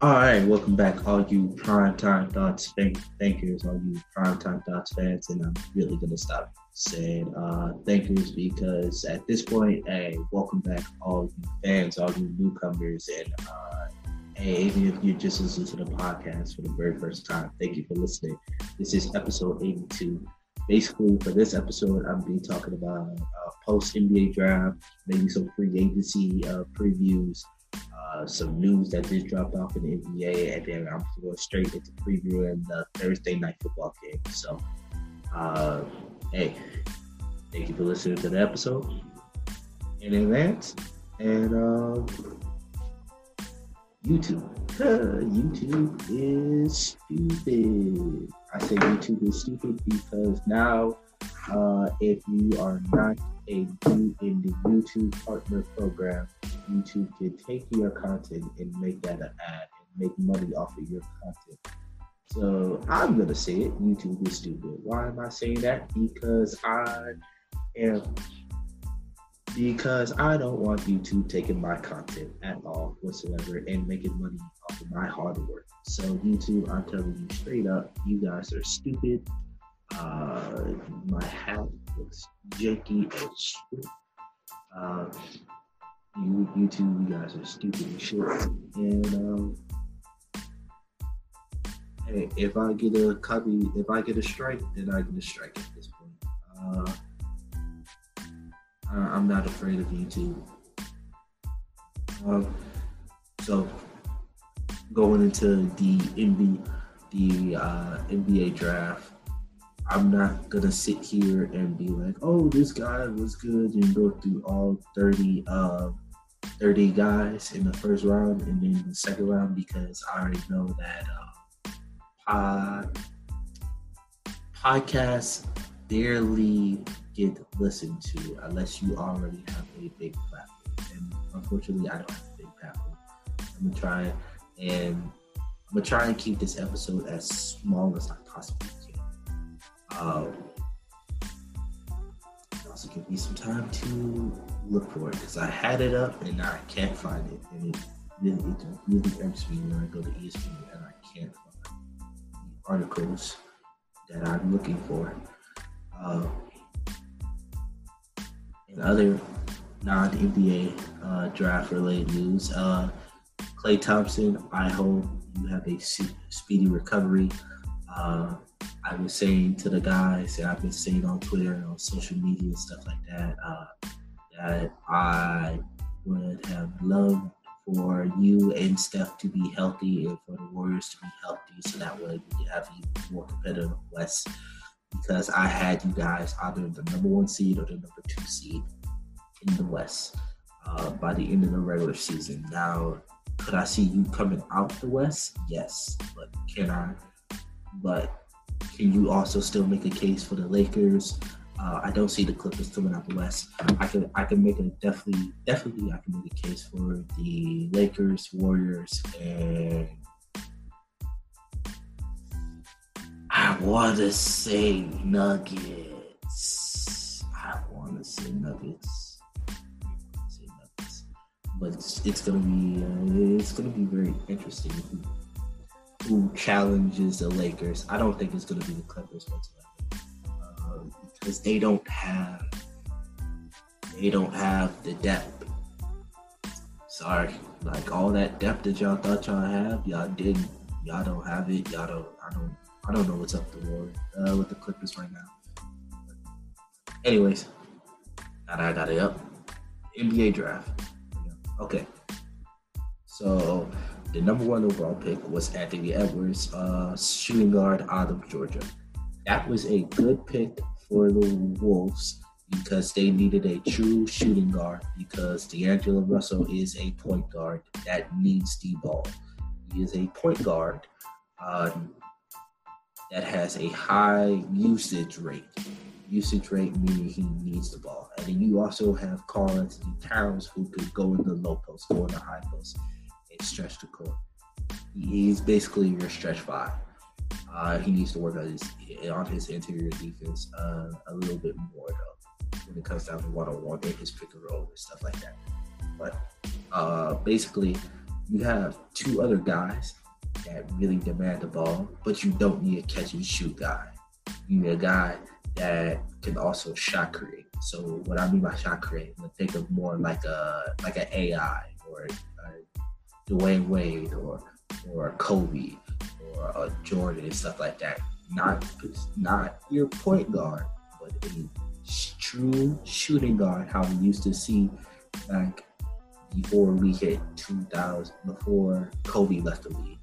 All right, welcome back, all you primetime thoughts thank thinkers, all you primetime thoughts fans, and I'm really gonna stop saying uh, thinkers because at this point, hey, welcome back, all you fans, all you newcomers, and uh, hey, even if you're just listening to the podcast for the very first time, thank you for listening. This is episode 82. Basically, for this episode, I'm be talking about uh, post NBA draft, maybe some free agency uh, previews uh, some news that just dropped off in the NBA, and then I'm going straight into previewing the Thursday night football game. So, uh, hey, thank you for listening to the episode in advance. And uh, YouTube. YouTube is stupid. I say YouTube is stupid because now, uh, if you are not a new in the YouTube partner program, YouTube can take your content and make that an ad and make money off of your content. So I'm gonna say it. YouTube is stupid. Why am I saying that? Because I am because I don't want YouTube taking my content at all whatsoever and making money off of my hard work. So YouTube, I'm telling you straight up, you guys are stupid. Uh, my hat looks janky as shit. Uh, you, you two, you guys are stupid and shit. And um, hey, if I get a copy, if I get a strike, then I get a strike at this point. Uh, I'm not afraid of YouTube. Um, so going into the NBA, the uh, NBA draft, I'm not gonna sit here and be like, "Oh, this guy was good," and go through all 30 uh, 30 guys in the first round and then the second round because I already know that uh, pod, podcasts barely get listened to unless you already have a big platform. And unfortunately, I don't have a big platform. I'm gonna try and I'm gonna try and keep this episode as small as I possibly can. Um, also give me some time to look for it because I had it up and I can't find it. And it really, it really irks me when I go to ESPN and I can't find the articles that I'm looking for. Uh, in other non NBA uh, draft related news, uh, Klay Thompson, I hope you have a speedy recovery. Uh, I was saying to the guys, and I've been saying on Twitter and on social media and stuff like that, uh, that I would have loved for you and Steph to be healthy and for the Warriors to be healthy so that way we could have a more competitive West. Because I had you guys either the number one seed or the number two seed in the West uh, by the end of the regular season. Now, could I see you coming out the West? Yes, but can I? But can you also still make a case for the Lakers? Uh, I don't see the Clippers coming out the West. I can I can make a definitely definitely I can make a case for the Lakers, Warriors, and I want to say Nuggets. I want to say Nuggets. But it's, it's gonna be uh, it's gonna be very interesting who challenges the Lakers. I don't think it's going to be the Clippers whatsoever uh, because they don't have they don't have the depth. Sorry, like all that depth that y'all thought y'all have, y'all didn't. Y'all don't have it. Y'all don't. I don't. I don't know what's up the war uh, with the Clippers right now. Anyways, now that I got it up, NBA draft. Okay, so the number one overall pick was Anthony Edwards, uh, shooting guard out of Georgia. That was a good pick for the Wolves because they needed a true shooting guard because D'Angelo Russell is a point guard that needs the ball. He is a point guard um, that has a high usage rate. Usage rate meaning he needs the ball. And then you also have Karl-Anthony Towns who could go in the low post, go in the high post stretch the court. He's basically your stretch five. Uh, he needs to work on his on his interior defense uh, a little bit more though when it comes down to one on one and his pick and roll and stuff like that. But uh, basically, you have two other guys that really demand the ball, but you don't need a catch and shoot guy. You need a guy that can also shot create. So what I mean by shot create, think of more like a like an AI or a Dwyane Wade or or Kobe or a Jordan and stuff like that. Not not your point guard, but a true shooting guard. How we used to see back before we hit 2000, before Kobe left the league.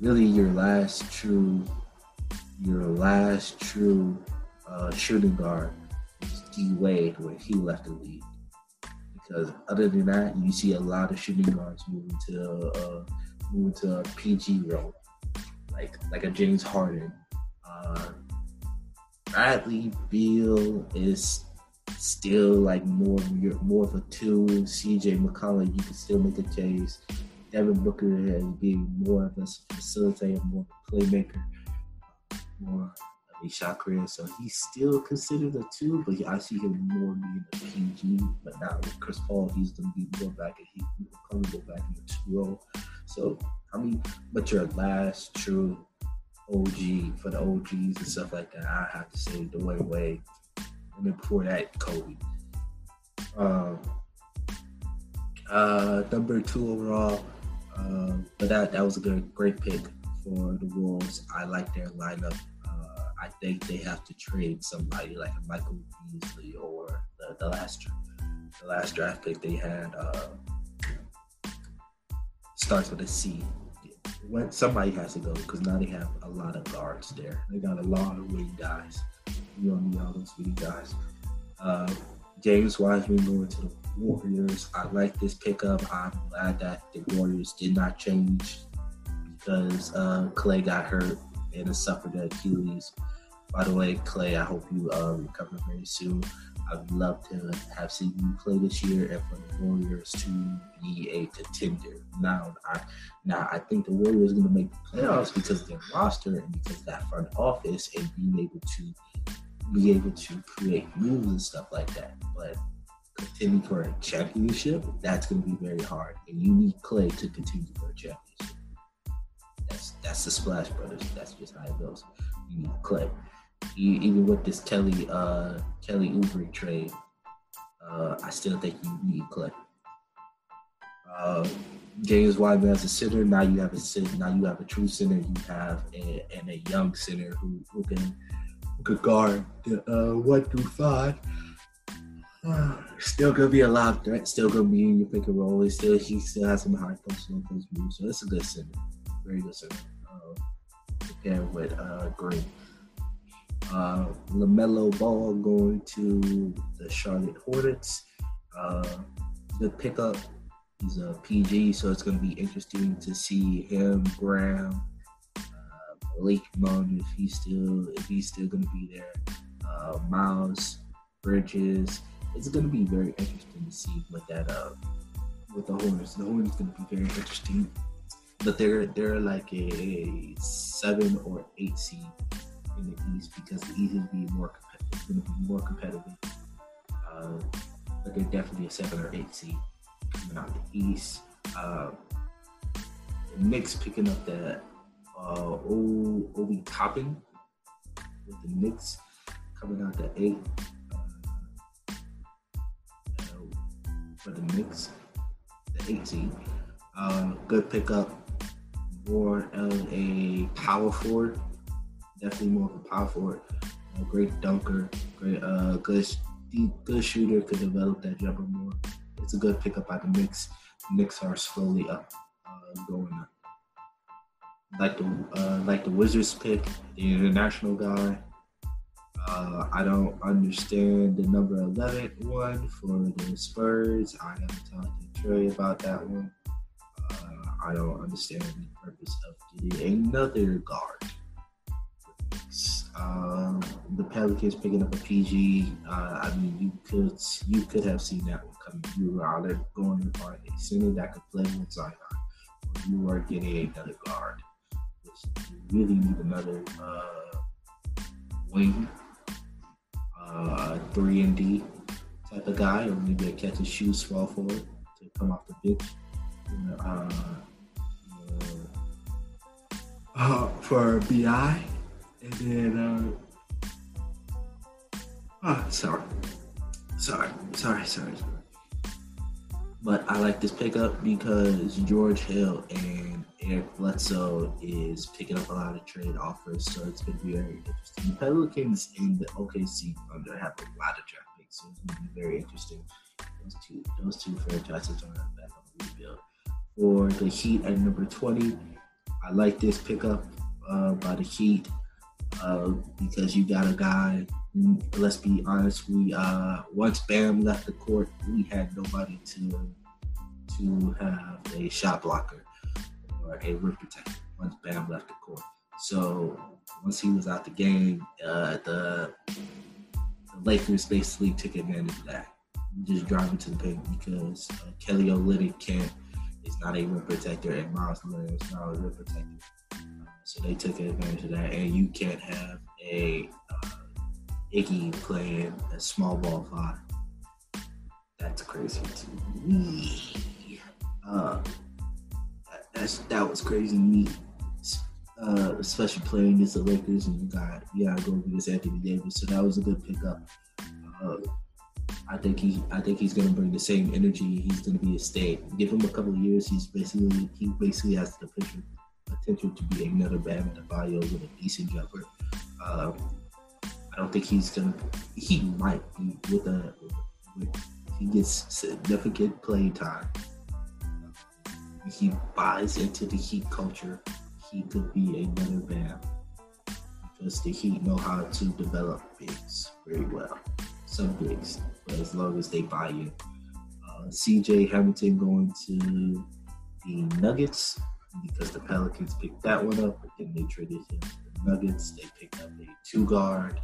Really, your last true, your last true uh, shooting guard was D Wade when he left the league. Because other than that, you see a lot of shooting guards moving to uh, moving to a PG role, like like a James Harden. Uh, Bradley Beal is still like more you're more of a two. CJ McCollum, you can still make a case. Devin Booker as being more of a facilitator, more of a playmaker, more of a shot creator. So he's still considered a two, but I see him more being a PG. But now with Chris Paul, he's gonna be more back and he will probably go back in the two role. So I mean, but your last true OG for the OGs and stuff like that, I have to say Dwyane Wade and then before that, Kobe. Um, uh, number two overall, uh, but that that was a good, great pick for the Wolves. I like their lineup. I think they have to trade somebody like Michael Beasley or the, the last the last draft pick they had uh, starts with a C. When somebody has to go because now they have a lot of guards there. They got a lot of wing guys you don't need all those big guys. Uh, James Wiseman going to the Warriors. I like this pickup. I'm glad that the Warriors did not change because uh, Klay got hurt and suffered the Achilles. By the way, Klay, I hope you um, recover very soon. I'd love to have seen you play this year and for the Warriors to be a contender. Now, I now I think the Warriors are going to make the playoffs because of their roster and because of that front office and being able to be able to create moves and stuff like that. But continue for a championship, that's going to be very hard. And you need Klay to continue for a championship. That's that's the Splash Brothers. That's just how it goes. You need Klay. Even with this Kelly uh, Kelly Oubre trade, uh, I still think you need Klay. Uh, James Wiseman as a center. Now you have a center. Now you have a true center. You have a, and a young center who, who can good guard, uh, one through five. still gonna be a lot threat. Still gonna be in your pick and roll. He still he still has some high low post moves. So it's a good center, very good center. Uh, compared with uh, Green. Uh, LaMelo Ball going to the Charlotte Hornets. Uh, good pickup. He's a PG, so it's going to be interesting to see him, Graham, Lake Mon if he's still if he's still going to be there. Uh, Miles Bridges. It's going to be very interesting to see what that uh with the Hornets. The Hornets going to be very interesting, but they're they're like a seven or eight seed in the East because the East is be more competitive. Going to be more competitive. Uh, but they're definitely a seven or eight seed coming out the East. Uh, the Knicks picking up the uh, o, Obi with the Knicks coming out the eight uh, for the Knicks, the 18. Uh, good pickup, more a power forward, definitely more of a power forward. A great dunker, great, uh, good, good shooter, could develop that jumper more. It's a good pickup by the Knicks. Knicks are slowly up, uh, going up like the uh, like the Wizards pick, the international guy. Uh, I don't understand the number 11 one for the Spurs. I haven't talked to Trey about that one. Uh, I don't understand the purpose of getting another guard. Um, the Pelicans picking up a PG. Uh, I mean, you could you could have seen that one coming. You were either going to for a center that could play with Zion, or you are getting another guard you really need another uh, wing, uh, three and D type of guy, or maybe a catch and shoot small forward to come off the bench. uh, uh, for BI, and then uh, oh, sorry, sorry, sorry, sorry. But I like this pickup because George Hill and Eric Bledsoe is picking up a lot of trade offers, so it's going to be very interesting. The Pelicans in the OKC Thunder have a lot of draft picks, so it's going to be very interesting. Those two, those two franchises are back on the rebuild. For the Heat at number 20, I like this pickup uh, by the Heat uh, because you got a guy. Let's be honest. We uh, once Bam left the court, we had nobody to to have a shot blocker or a rim protector. Once Bam left the court, so once he was out the game, uh, the, the Lakers basically took advantage of that, just driving to the paint because uh, Kelly Olynyk can't is not a rim protector and Meyers Leonard is not a rim protector. So they took advantage of that, and you can't have a uh, Iggy playing a small ball five. That's crazy to me. Uh, that's that was crazy to me. Uh, especially playing against the Lakers, and you got you got to go against Anthony Davis. So that was a good pickup. Uh, I think he I think he's gonna bring the same energy. He's gonna be a stay. Give him a couple of years. He's basically he basically has the potential potential to be another Bam Adebayo with a decent jumper. Um, I don't think he's gonna. He might be with a. With, he gets significant playing time. He buys into the Heat culture. He could be another Bam because the Heat know how to develop bigs very well. Some bigs, but as long as they buy in. Uh, CJ Hamilton going to the Nuggets because the Pelicans picked that one up, but then they traded him to the Nuggets. They picked up a two guard.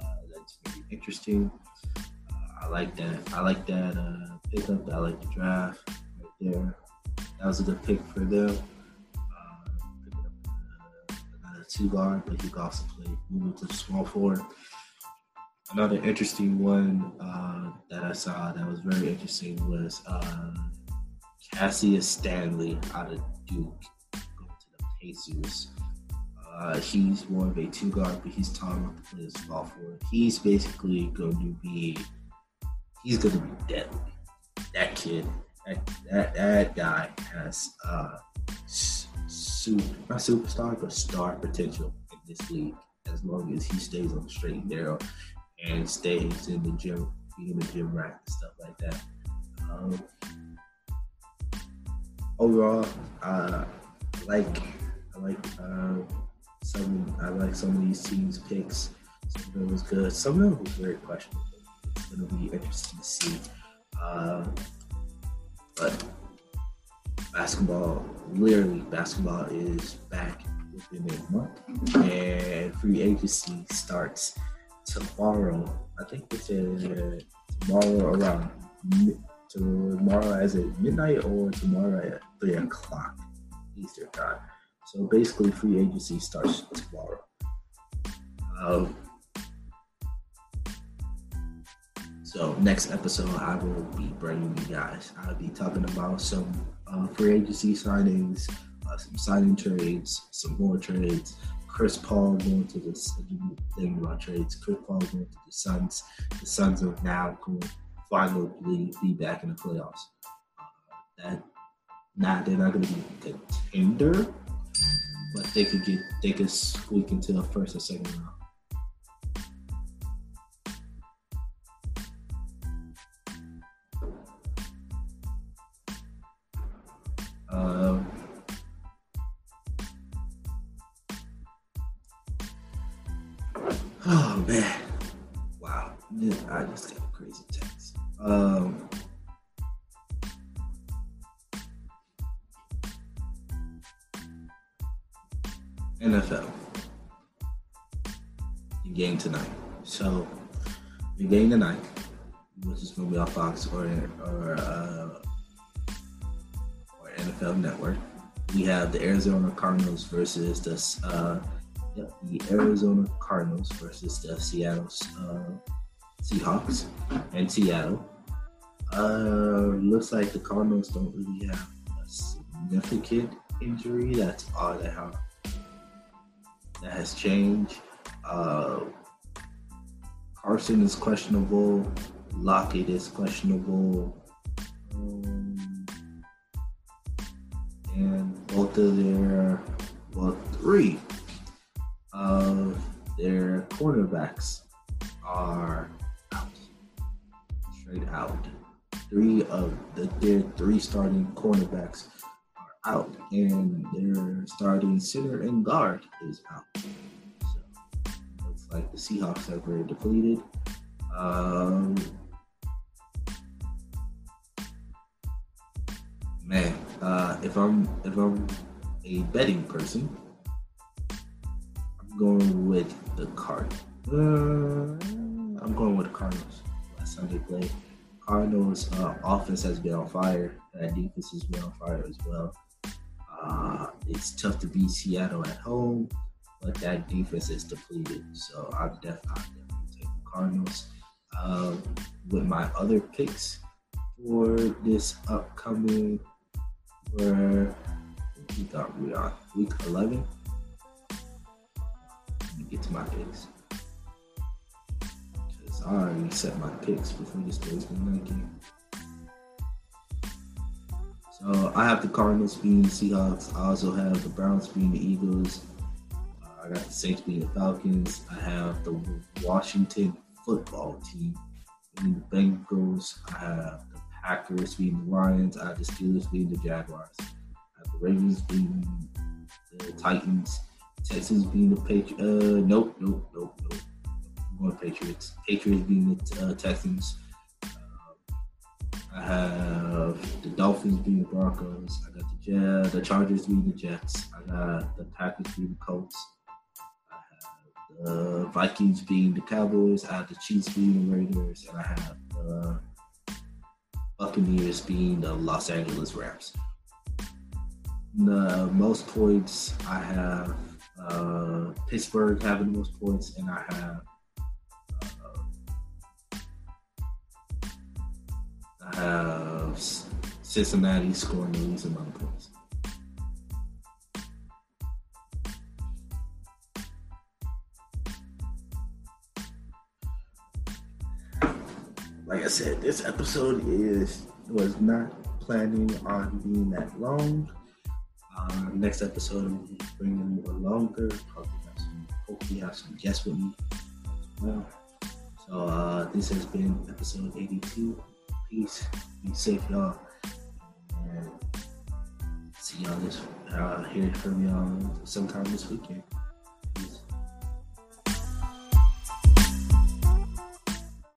Uh, that's very interesting. Uh, I like that. I like that uh, pickup. I like the draft right there. That was a good pick for them. Uh, another two guard, but he could also play move to the small forward. Another interesting one uh, that I saw that was very interesting was uh, Cassius Stanley out of Duke going to the Pacers. Uh, he's more of a two guard, but he's tall enough to play as small forward. He's basically going to be he's going to be deadly. That kid, that that, that guy has uh, super, not superstar, but star potential in this league. As long as he stays on the straight and narrow and stays in the gym, being in the gym rat and stuff like that. Um, overall, uh, like I like uh, some I like some of these teams' picks. Some of them was good. Some of them was very questionable. Gonna be interesting to see. Uh, but basketball, literally, basketball is back within a month, and free agency starts tomorrow. I think it's uh, tomorrow around tomorrow as at midnight or tomorrow at three o'clock Eastern time. So basically, free agency starts tomorrow. Um, so next episode, I will be bringing you guys. I'll be talking about some uh, free agency signings, uh, some signing trades, some more trades. Chris Paul going to the thing about trades. Chris Paul going to the Suns. The Suns are now going finally be back in the playoffs. That now they're not going to be a contender, but they could get they could squeak into the first or second round. Um, oh man, wow! I just got a crazy text. Um, NFL. Game tonight. So the game tonight, which is going to be on Fox or or, uh, or NFL Network. We have the Arizona Cardinals versus the uh, yep, the Arizona Cardinals versus the Seattle uh, Seahawks and Seattle. Uh, looks like the Cardinals don't really have a significant injury. That's all that have that has changed. Uh, Carson is questionable. Lockett is questionable. Um, and both of their, well, three of their cornerbacks Three of the, their three starting cornerbacks are out, and their starting center and guard is out. So looks like the Seahawks are very depleted. Um, man, uh, if I'm if I'm a betting person, I'm going with the card. Uh, I'm going with the Cardinals. Last Sunday play, Cardinals uh, offense has been on fire. That defense has been on fire as well. Uh, it's tough to beat Seattle at home, but that defense is depleted. So I'm, I'm definitely taking Cardinals. Um, with my other picks for this upcoming, where we thought we are week 11. Let me get to my picks. I already set my picks before this night game. So I have the Cardinals beating the Seahawks. I also have the Browns beating the Eagles. I got the Saints beating the Falcons. I have the Washington football team beating the Bengals. I have the Packers beating the Lions. I have the Steelers beating the Jaguars. I have the Ravens beating the Titans. Texans beating the Patriots. Uh, nope, nope, nope, nope. I'm Patriots. Patriots beating the uh, Texans. I have the Dolphins beating the Broncos. I got the Jet, the Chargers beating the Jets. I got the Packers beating the Colts. I have the Vikings beating the Cowboys. I have the Chiefs beating the Raiders, and I have the Buccaneers beating the Los Angeles Rams. The most points I have uh, Pittsburgh having the most points, and I have Have Cincinnati scoring the least amount of points. Like I said, this episode is was not planning on being that long. Uh, next episode, I'm bringing a longer. Probably have some, hopefully have some guests with me as well. So uh, this has been episode 82 peace. Be safe, y'all. And see y'all this, uh, hear from y'all sometime this weekend.